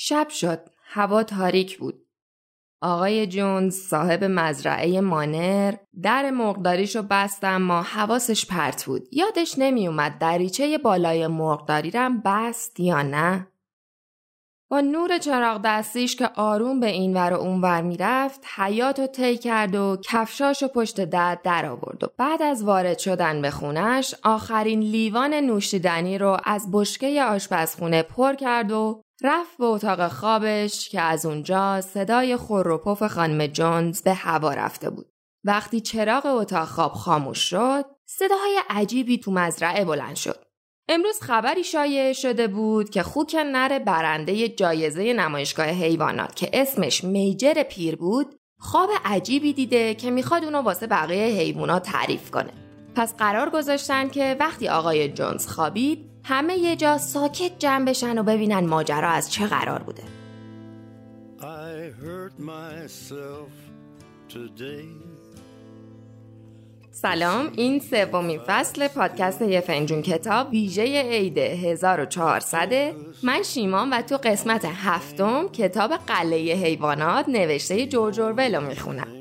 شب شد. هوا تاریک بود. آقای جونز صاحب مزرعه مانر در مرغداریشو بست اما حواسش پرت بود. یادش نمیومد دریچه بالای مرغداری رم بست یا نه. با نور چراغ دستیش که آروم به این ور و اون ور می‌رفت حیات رو طی کرد و کفشاش و پشت در در آورد و بعد از وارد شدن به خونش آخرین لیوان نوشیدنی رو از بشکه آشپزخونه پر کرد و رفت به اتاق خوابش که از اونجا صدای خور و پف خانم جونز به هوا رفته بود. وقتی چراغ اتاق خواب خاموش شد، صداهای عجیبی تو مزرعه بلند شد. امروز خبری شایع شده بود که خوک نر برنده جایزه نمایشگاه حیوانات که اسمش میجر پیر بود خواب عجیبی دیده که می‌خواد اونو واسه بقیه حیوانات تعریف کنه. پس قرار گذاشتن که وقتی آقای جونز خوابید همه یه جا ساکت جمع بشن و ببینن ماجرا از چه قرار بوده. سلام این سومین فصل پادکست یه فنجون کتاب ویژه عید 1400 من شیمان و تو قسمت هفتم کتاب قله حیوانات نوشته جورج اورول می‌خونم.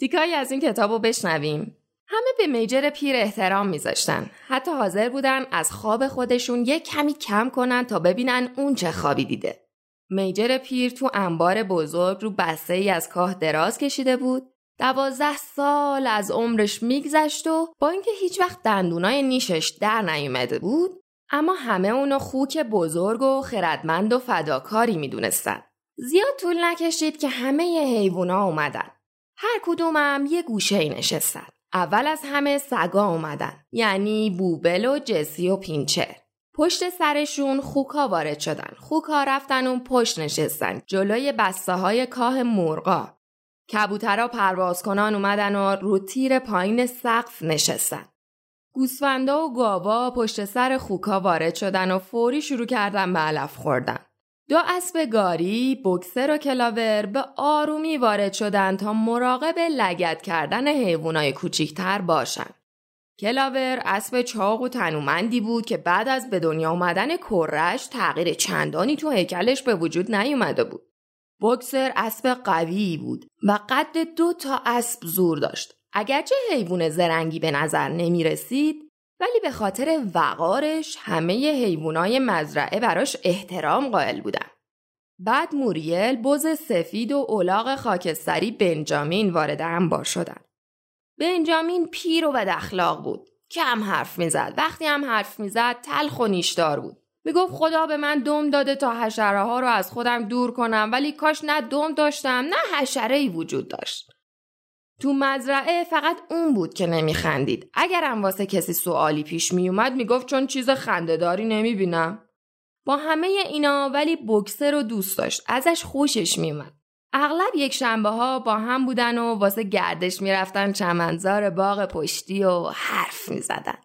تیکایی از این کتاب رو بشنویم همه به میجر پیر احترام میذاشتن. حتی حاضر بودن از خواب خودشون یک کمی کم کنن تا ببینن اون چه خوابی دیده. میجر پیر تو انبار بزرگ رو بسته ای از کاه دراز کشیده بود. دوازده سال از عمرش میگذشت و با اینکه هیچ وقت دندونای نیشش در نیومده بود اما همه اونو خوک بزرگ و خردمند و فداکاری می‌دونستن. زیاد طول نکشید که همه حیوونا اومدن. هر کدومم یه گوشه ای نشستن. اول از همه سگا اومدن. یعنی بوبل و جسی و پینچر پشت سرشون خوکا وارد شدن. خوکا رفتن اون پشت نشستن. جلوی بسته های کاه مرغا. کبوترا پرواز کنان اومدن و رو تیر پایین سقف نشستن. گوسفندا و گاوا پشت سر خوکا وارد شدن و فوری شروع کردن به علف خوردن. دو اسب گاری، بکسر و کلاور به آرومی وارد شدن تا مراقب لگت کردن حیوانای کوچیکتر باشن. کلاور اسب چاق و تنومندی بود که بعد از به دنیا آمدن کرش تغییر چندانی تو هیکلش به وجود نیومده بود. بکسر اسب قوی بود و قد دو تا اسب زور داشت. اگرچه حیوان زرنگی به نظر نمی رسید ولی به خاطر وقارش همه حیوانای مزرعه براش احترام قائل بودن. بعد موریل بز سفید و اولاغ خاکستری بنجامین وارد انبار شدن. بنجامین پیر و بد اخلاق بود. کم حرف می‌زد. وقتی هم حرف می‌زد تلخ و نیشدار بود. می‌گفت خدا به من دم داده تا حشره ها رو از خودم دور کنم ولی کاش نه دم داشتم نه حشره ای وجود داشت. تو مزرعه فقط اون بود که نمیخندید. اگرم واسه کسی سوالی پیش میومد می‌گفت چون چیز خندهداری نمی‌بینم. با همه اینا ولی بکسر رو دوست داشت. ازش خوشش میومد. اغلب یک شنبه ها با هم بودن و واسه گردش می‌رفتن چمنزار باغ پشتی و حرف می‌زدن.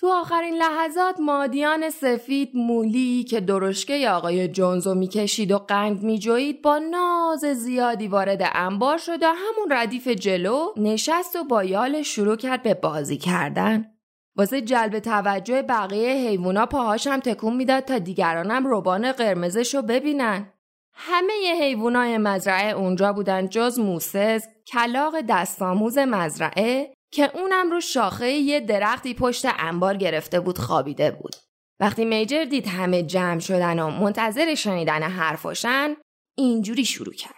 تو آخرین لحظات مادیان سفید مولی که درشکه آقای جونزو می‌کشید و قند میجوید با ناز زیادی وارد انبار شد و همون ردیف جلو نشست و با یال شروع کرد به بازی کردن. واسه جلب توجه بقیه حیوونا پاهاشم تکون می‌داد تا دیگرانم روبان قرمزش رو ببینن. همه حیوانای مزرعه اونجا بودن جز موسز، کلاق دستاموز مزرعه که اونم رو شاخه یه درختی پشت انبار گرفته بود خوابیده بود. وقتی میجر دید همه جمع شدن و منتظر شنیدن حرفاشن اینجوری شروع کرد.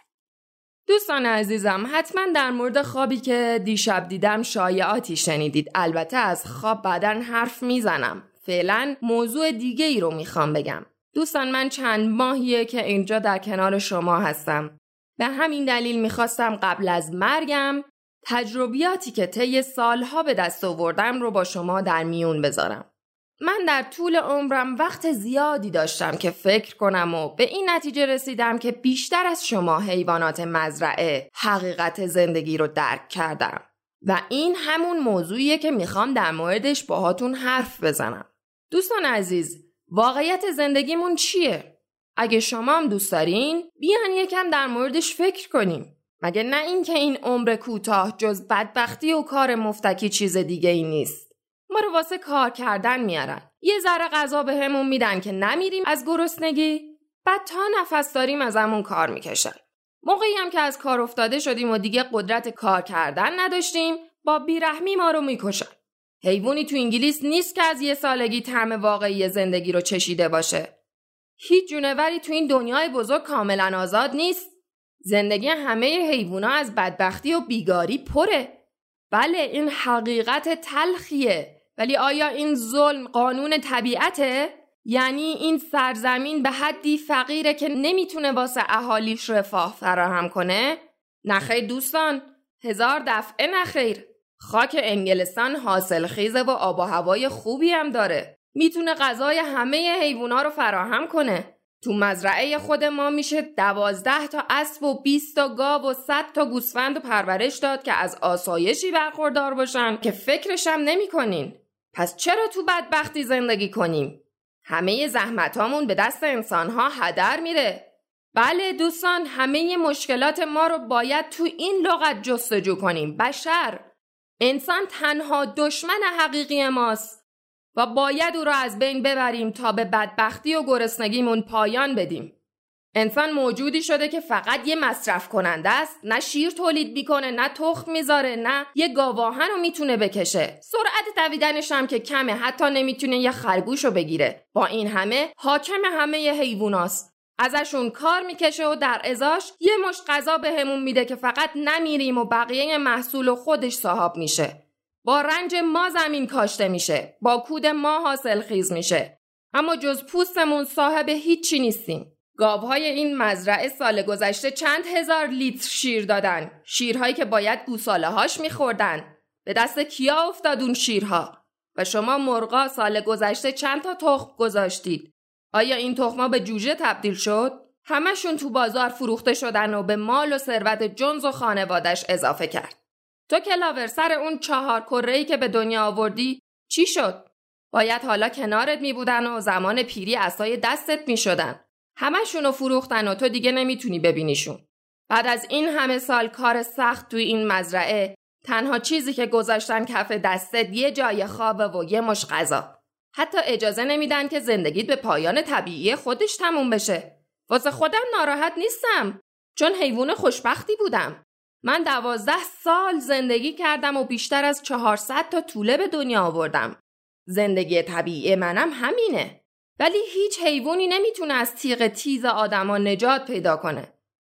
دوستان عزیزم حتما در مورد خوابی که دیشب دیدم شایعاتی شنیدید البته از خواب بعدا حرف می‌زنم فعلا موضوع دیگه ای رو می‌خوام بگم دوستان من چند ماهیه که اینجا در کنار شما هستم به همین دلیل می‌خواستم قبل از مرگم تجربیاتی که طی سالها به دست آوردم رو با شما در میون بذارم. من در طول عمرم وقت زیادی داشتم که فکر کنم و به این نتیجه رسیدم که بیشتر از شما حیوانات مزرعه حقیقت زندگی رو درک کردم. و این همون موضوعیه که می‌خوام در موردش باهاتون حرف بزنم. دوستان عزیز، واقعیت زندگیمون چیه؟ اگه شما هم دوست دارین، بیان یکم در موردش فکر کنیم. مگه نه اینکه این عمر کوتاه جز بدبختی و کار مفتکی چیز دیگه ای نیست. ما رو واسه کار کردن میارن. یه ذره غذا به همون میدن که نمیریم از گرسنگی. بعد تا نفس داریم از همون کار می‌کشن. موقعی هم که از کار افتاده شدیم و دیگه قدرت کار کردن نداشتیم با بیرحمی ما رو می‌کشن. حیوانی تو انگلیس نیست که از یه سالگی طعم واقعی زندگی رو چشیده باشه. هیچ جونوری تو این دنیای بزرگ کاملا آزاد نیست. زندگی همه حیوونا از بدبختی و بیگاری پره. بله این حقیقت تلخیه. ولی آیا این ظلم قانون طبیعته؟ یعنی این سرزمین به حدی فقیره که نمی‌تونه واسه اهالیش رفاه فراهم کنه؟ نخیر دوستان. هزار دفعه نخیر خاک انگلستان حاصل خیزه و آب و هوای خوبی هم داره. می‌تونه غذای همه حیوونا رو فراهم کنه. تو مزرعه خود ما میشه دوازده تا اسب و 20 تا گاو و صد تا گوسفند و پرورش داد که از آسایشی برخوردار باشن که فکرشم نمی‌کنین. پس چرا تو بدبختی زندگی کنیم؟ همه زحمتامون به دست انسانها هدر میره. بله دوستان همه مشکلات ما رو باید تو این لغت جستجو کنیم. بشر انسان تنها دشمن حقیقی ماست. و باید او را از بین ببریم تا به بدبختی و گرسنگیمون پایان بدیم. انسان موجودی شده که فقط یه مصرف کننده است نه شیر تولید می‌کنه نه تخم می‌ذاره نه یه گاواهن رو می‌تونه بکشه. سرعت دویدنش هم که کمه حتی نمی‌تونه یه خرگوش رو بگیره. با این همه حاکم همه حیواناست ازشون کار می‌کشه و در ازاش یه مش غذا بهمون میده که فقط نمیریم و بقیه محصول و خودش صاحب میشه. با رنج ما زمین کاشته میشه با کود ما حاصل خیز میشه. اما جز پوستمون صاحب هیچی نیستیم. گاوهای این مزرعه سال گذشته چند هزار لیتر شیر دادن. شیرهایی که باید گوساله هاش میخوردن. به دست کیا افتادون شیرها؟ و شما مرغا سال گذشته چند تا تخم گذاشتید؟ آیا این تخما به جوجه تبدیل شد؟ همشون تو بازار فروخته شدن و به مال و ثروت جنز و خانوادش اضافه کرد. تو کلاور سر اون چهار کره که به دنیا آوردی چی شد؟ باید حالا کنارت می بودن و زمان پیری اسای دستت می شدن. همشون فروختن و تو دیگه نمی‌تونی ببینیشون. بعد از این همه سال کار سخت توی این مزرعه تنها چیزی که گذاشتن کف دستت یه جای خوابه و یه مش غذا. حتی اجازه نمیدن که زندگیت به پایان طبیعی خودش تموم بشه. واسه خودم ناراحت نیستم چون حیوان خوشبختی بودم. من دوازده سال زندگی کردم و بیشتر از چهارصد تا طوله به دنیا آوردم. زندگی طبیعی منم همینه. ولی هیچ حیوانی نمی‌تونه از تیغ تیز آدما نجات پیدا کنه.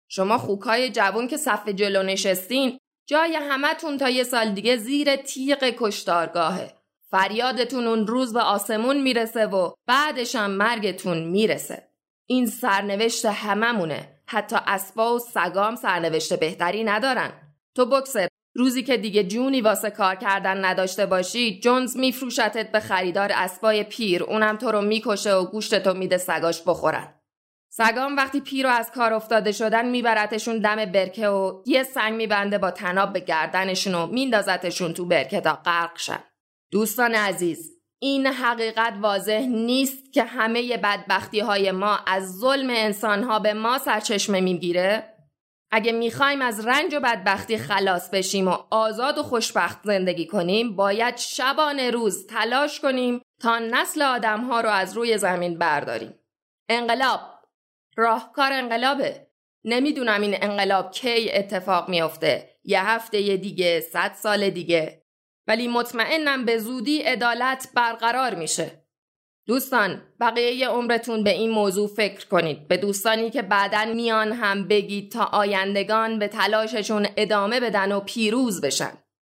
شما خوکای جوون که صف جلو نشستین جای همتون تا یه سال دیگه زیر تیغ کشتارگاهه. فریادتون اون روز به آسمون می‌رسه و بعدش هم مرگتون می‌رسه. این سرنوشت هممونه. حتی اسبا و سگام سرنوشت بهتری ندارن. تو بکسر روزی که دیگه جونی واسه کار کردن نداشته باشی جونز میفروشتت به خریدار اسبای پیر. اونم تو رو می‌کشه و گوشتتو میده سگاش بخورن. سگام وقتی پیر رو از کار افتاده شدن میبرتشون دم برکه و یه سنگ میبنده با تناب به گردنشون و میندازتشون تو برکه تا غرق شن. دوستان عزیز این حقیقت واضح نیست که همه بدبختی های ما از ظلم انسان ها به ما سرچشمه می‌گیره؟ اگه می‌خوایم از رنج و بدبختی خلاص بشیم و آزاد و خوشبخت زندگی کنیم باید شبانه روز تلاش کنیم تا نسل آدم ها رو از روی زمین برداریم. انقلاب راهکار انقلابه. نمی‌دونم این انقلاب کی اتفاق میافته. یه هفته دیگه، صد سال دیگه. ولی مطمئنم به زودی عدالت برقرار میشه. دوستان بقیه عمرتون به این موضوع فکر کنید. به دوستانی که بعدا میان هم بگید تا آیندگان به تلاششون ادامه بدن و پیروز بشن.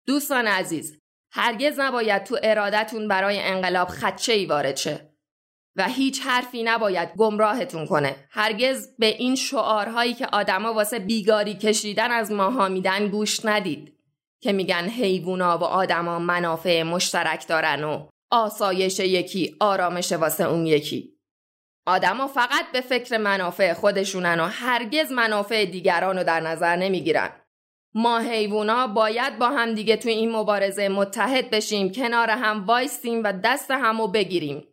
دوستان عزیز هرگز نباید تو ارادتون برای انقلاب خدچه ای وارد شه و هیچ حرفی نباید گمراهتون کنه. هرگز به این شعارهایی که آدما واسه بیگاری کشیدن از ماها میدن گوش ندید. که میگن حیوونا و آدما منافع مشترک دارن و آسایش یکی آرامش واسه اون یکی. آدما فقط به فکر منافع خودشونن و هرگز منافع دیگران رو در نظر نمی‌گیرن. ما حیوونا باید با هم دیگه توی این مبارزه متحد بشیم کنار هم وایستیم و دست همو بگیریم.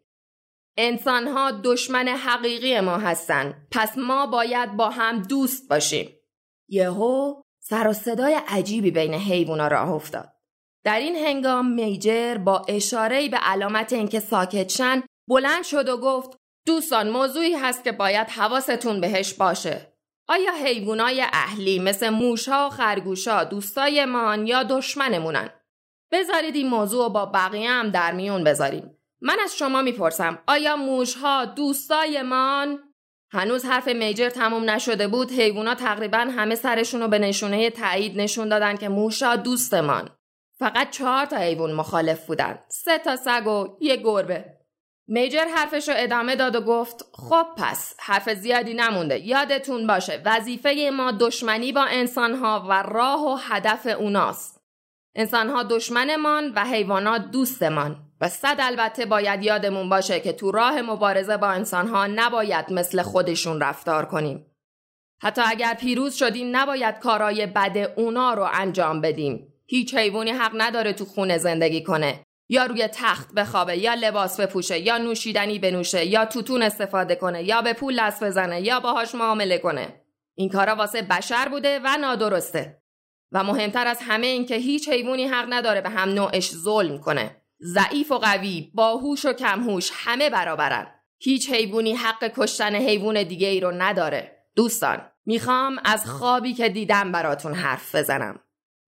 انسانها دشمن حقیقی ما هستن پس ما باید با هم دوست باشیم. یهو سر و صدای عجیبی بین حیوونا راه افتاد. در این هنگام میجر با اشاره به علامت اینکه ساکت شن بلند شد و گفت دوستان موضوعی هست که باید حواستون بهش باشه. آیا حیوانای اهلی مثل موشها و خرگوشا دوستایمان یا دشمنمونن؟ بذارید این موضوع با بقیه هم در میون بذاریم. من از شما می‌پرسم آیا موشها دوستایمان؟ هنوز حرف میجر تموم نشده بود حیوونا تقریبا همه سرشون رو به نشونه تایید نشون دادن که موشا دوستمان. فقط چهار تا حیوان مخالف بودن. سه تا سگ و یه گربه. میجر حرفش رو ادامه داد و گفت خب پس حرف زیادی نمونده یادتون باشه وظیفه ما دشمنی با انسانها و راه و هدف اوناست انسانها دشمنمان و حیوانات دوستمان و صد البته باید یادمون باشه که تو راه مبارزه با انسانها نباید مثل خودشون رفتار کنیم. حتی اگر پیروز شدیم نباید کارای بد اونا رو انجام بدیم. هیچ حیوانی حق نداره تو خونه زندگی کنه. یا روی تخت بخوابه یا لباس بپوشه یا نوشیدنی بنوشه یا توتون استفاده کنه یا به پول دست بزنه یا باهاش معامله کنه. این کارا واسه بشر بوده و نادرسته. و مهمتر از همه این که هیچ حیوانی حق نداره به هم نوعش ظلم کنه. ضعیف و قوی باهوش و کمهوش همه برابرن. هیچ حیوانی حق کشتن حیوان دیگه ای رو نداره. دوستان می‌خوام از خوابی که دیدم براتون حرف بزنم.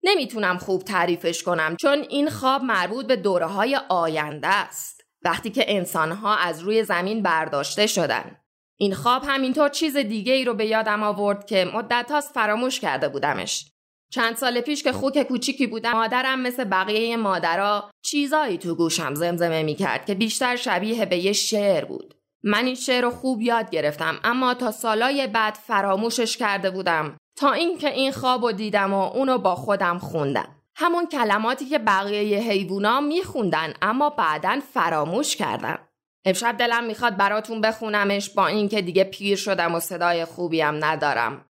نمی‌تونم خوب تعریفش کنم چون این خواب مربوط به دوره های آینده است. وقتی که انسانها از روی زمین برداشته شدن. این خواب همینطور چیز دیگه ای رو به یادم آورد که مدت فراموش کرده بودمش. چند سال پیش که خوک کوچیکی بودم مادرم مثل بقیه مادرها چیزایی تو گوشم زمزمه می‌کرد که بیشتر شبیه به یه شعر بود. من این شعر رو خوب یاد گرفتم اما تا سالای بعد فراموشش کرده بودم تا اینکه این خواب و دیدم و اونو با خودم خوندم. همون کلماتی که بقیه حیوونا میخوندن اما بعدا فراموش کردم. امشب دلم می‌خواد براتون بخونمش با اینکه دیگه پیر شدم و صدای خوبیم ندارم.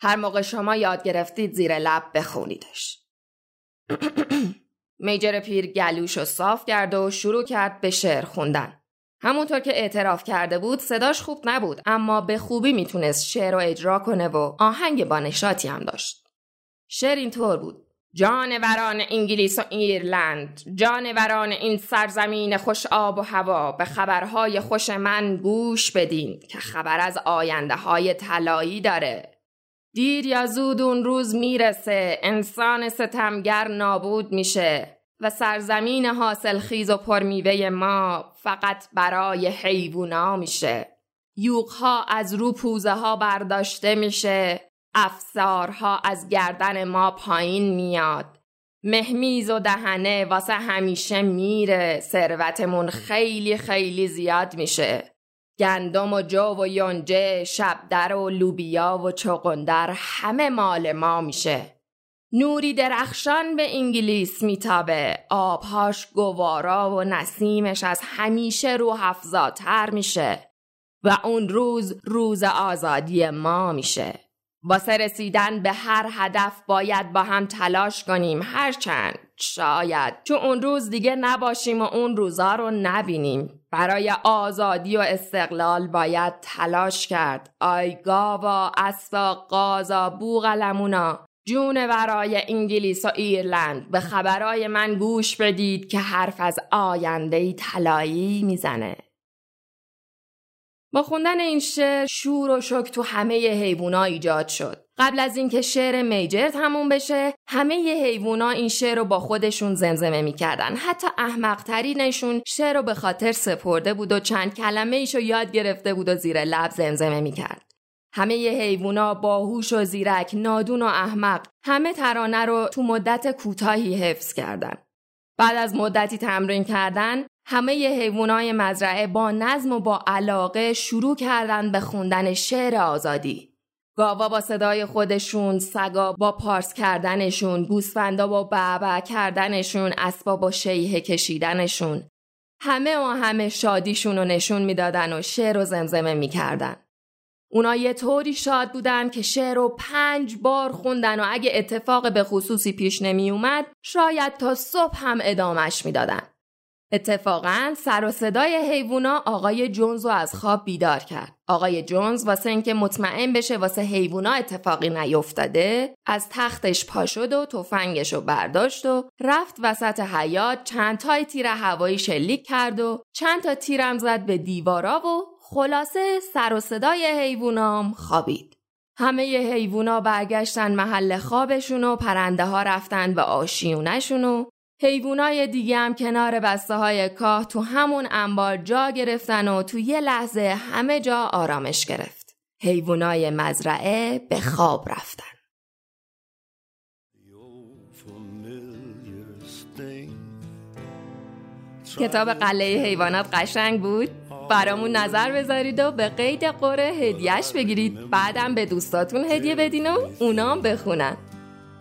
هر موقع شما یاد گرفتید زیر لب بخونیدش میجر پیر گلوش و صاف کرد و شروع کرد به شعر خوندن همونطور که اعتراف کرده بود صداش خوب نبود اما به خوبی می‌تونست شعر رو اجرا کنه و آهنگ بانشاتی هم داشت. شعر اینطور بود. جانوران انگلیس و ایرلند جانوران این سرزمین خوش آب و هوا به خبرهای خوش من گوش بدین که خبر از آینده های طلایی داره دیر یا زود اون روز می‌رسه انسان ستمگر نابود میشه و سرزمین حاصل خیز و پرمیوه ما فقط برای حیوونا میشه. یوغها از رو پوزه ها برداشته میشه. افسارها از گردن ما پایین میاد. مهمیز و دهنه واسه همیشه میره. ثروتمون خیلی خیلی زیاد میشه. گندم و جو و یونجه، شبدر و لوبیا و چقندر همه مال ما میشه. نوری درخشان به انگلیس میتابه. آبهاش گوارا و نسیمش از همیشه رو افزاتر میشه. و اون روز روز آزادی ما میشه. واسه رسیدن به هر هدف باید با هم تلاش کنیم هرچند شاید. چون اون روز دیگه نباشیم و اون روزا رو نبینیم. برای آزادی و استقلال باید تلاش کرد. آی گاوا اسبا قازا بوغلمونا جون برای انگلیس و ایرلند. به خبرای من گوش بدید که حرف از آینده طلایی می‌زنه. با خوندن این شعر شور و شک تو همه حیوونا ایجاد شد. قبل از اینکه شعر میجر تموم بشه، همه حیوونا این شعر رو با خودشون زمزمه می‌کردن. حتی احمقترینشون شعر رو به خاطر سپرده بود و چند کلمه ایشو یاد گرفته بود و زیر لب زمزمه می‌کرد. همه حیوونا باهوش و زیرک، نادون و احمق همه ترانه رو تو مدت کوتاهی حفظ کردن. بعد از مدتی تمرین کردن همه حیوانای مزرعه با نظم و با علاقه شروع کردن به خوندن شعر آزادی. گاوا با صدای خودشون، سگا با پارس کردنشون، گوسفندا با بعبع کردنشون، اسبا با شیهه کشیدنشون. همه و همه شادیشون رو نشون می‌دادن و شعر و زمزمه می‌کردن. اونا یه طوری شاد بودن که شعر رو پنج بار خوندن و اگه اتفاق به خصوصی پیش نمی اومد شاید تا صبح هم ادامش می‌دادن. اتفاقا سر و صدای حیوونا آقای جونز رو از خواب بیدار کرد. آقای جونز واسه اینکه مطمئن بشه واسه حیوونا اتفاقی نیفتاده از تختش پا شد و تفنگش رو برداشت و رفت وسط حیات چند تای تیر هوایی شلیک کرد و چند تا تیرم زد به دیوارا و خلاصه سر و صدای حیوانام خوابید. همه حیوونا برگشتن محل خوابشون و پرنده ها رفتن به آشیونشون و حیوانای دیگه هم کنار بسته های کاه تو همون انبار جا گرفتن و تو یه لحظه همه جا آرامش گرفت. حیوانای مزرعه به خواب رفتن. کتاب قلعه حیوانات قشنگ بود؟ برامون نظر بذارید و به قید قره هدیهش بگیرید بعدم به دوستاتون هدیه بدین و اونام بخونن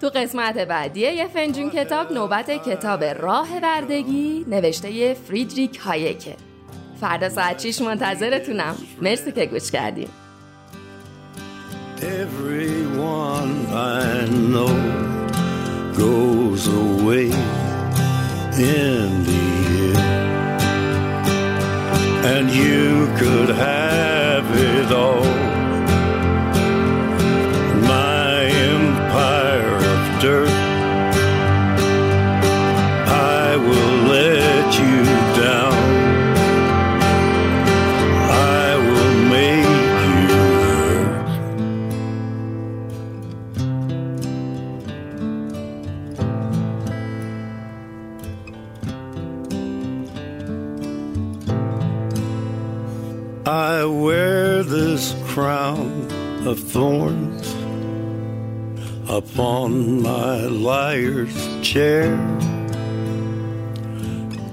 تو قسمت بعدی یه فنجون کتاب نوبت کتاب راه بردگی نوشته فریدریک هایکه. فردا ساعت چیش منتظرتونم. مرسی که گوش کردیم And you could have it all. Liar's chair,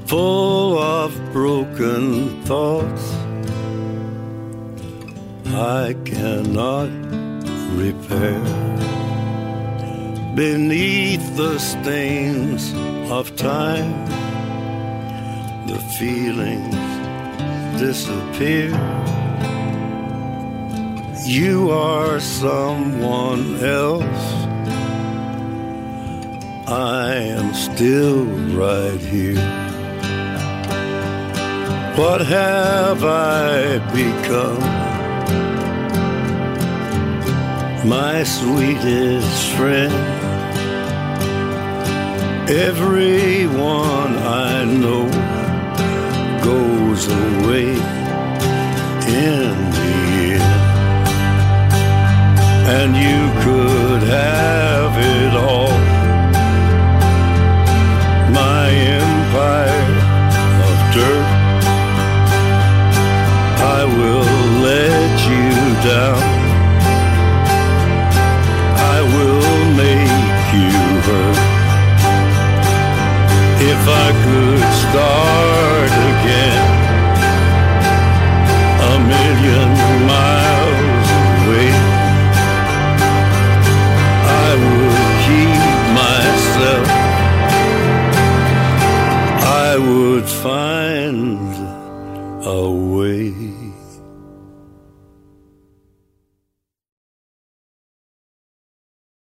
full of broken thoughts I cannot repair. Beneath the stains of time, the feelings disappear. You are someone else. I am still right here. What have I become? My sweetest friend. Everyone I know goes away in the end. And you could have it all. goodbye.